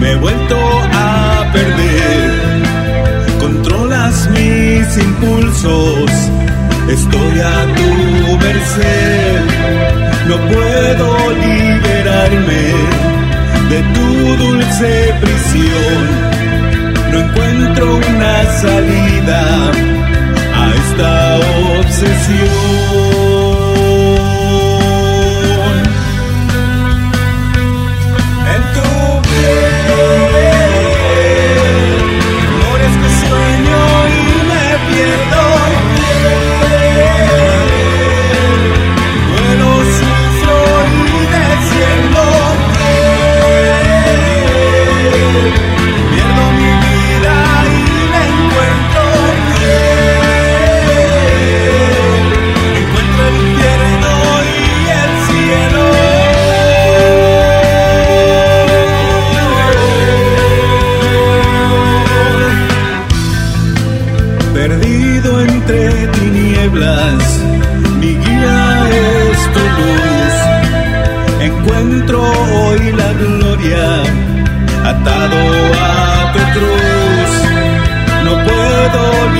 me he vuelto a perder. Controlas mis impulsos, estoy a tu merced. No puedo liberarme de tu dulce prisión. No encuentro una salida a esta obsesión. Perdido entre tinieblas, mi guía es tu luz. Encuentro hoy la gloria atado a tu. No puedo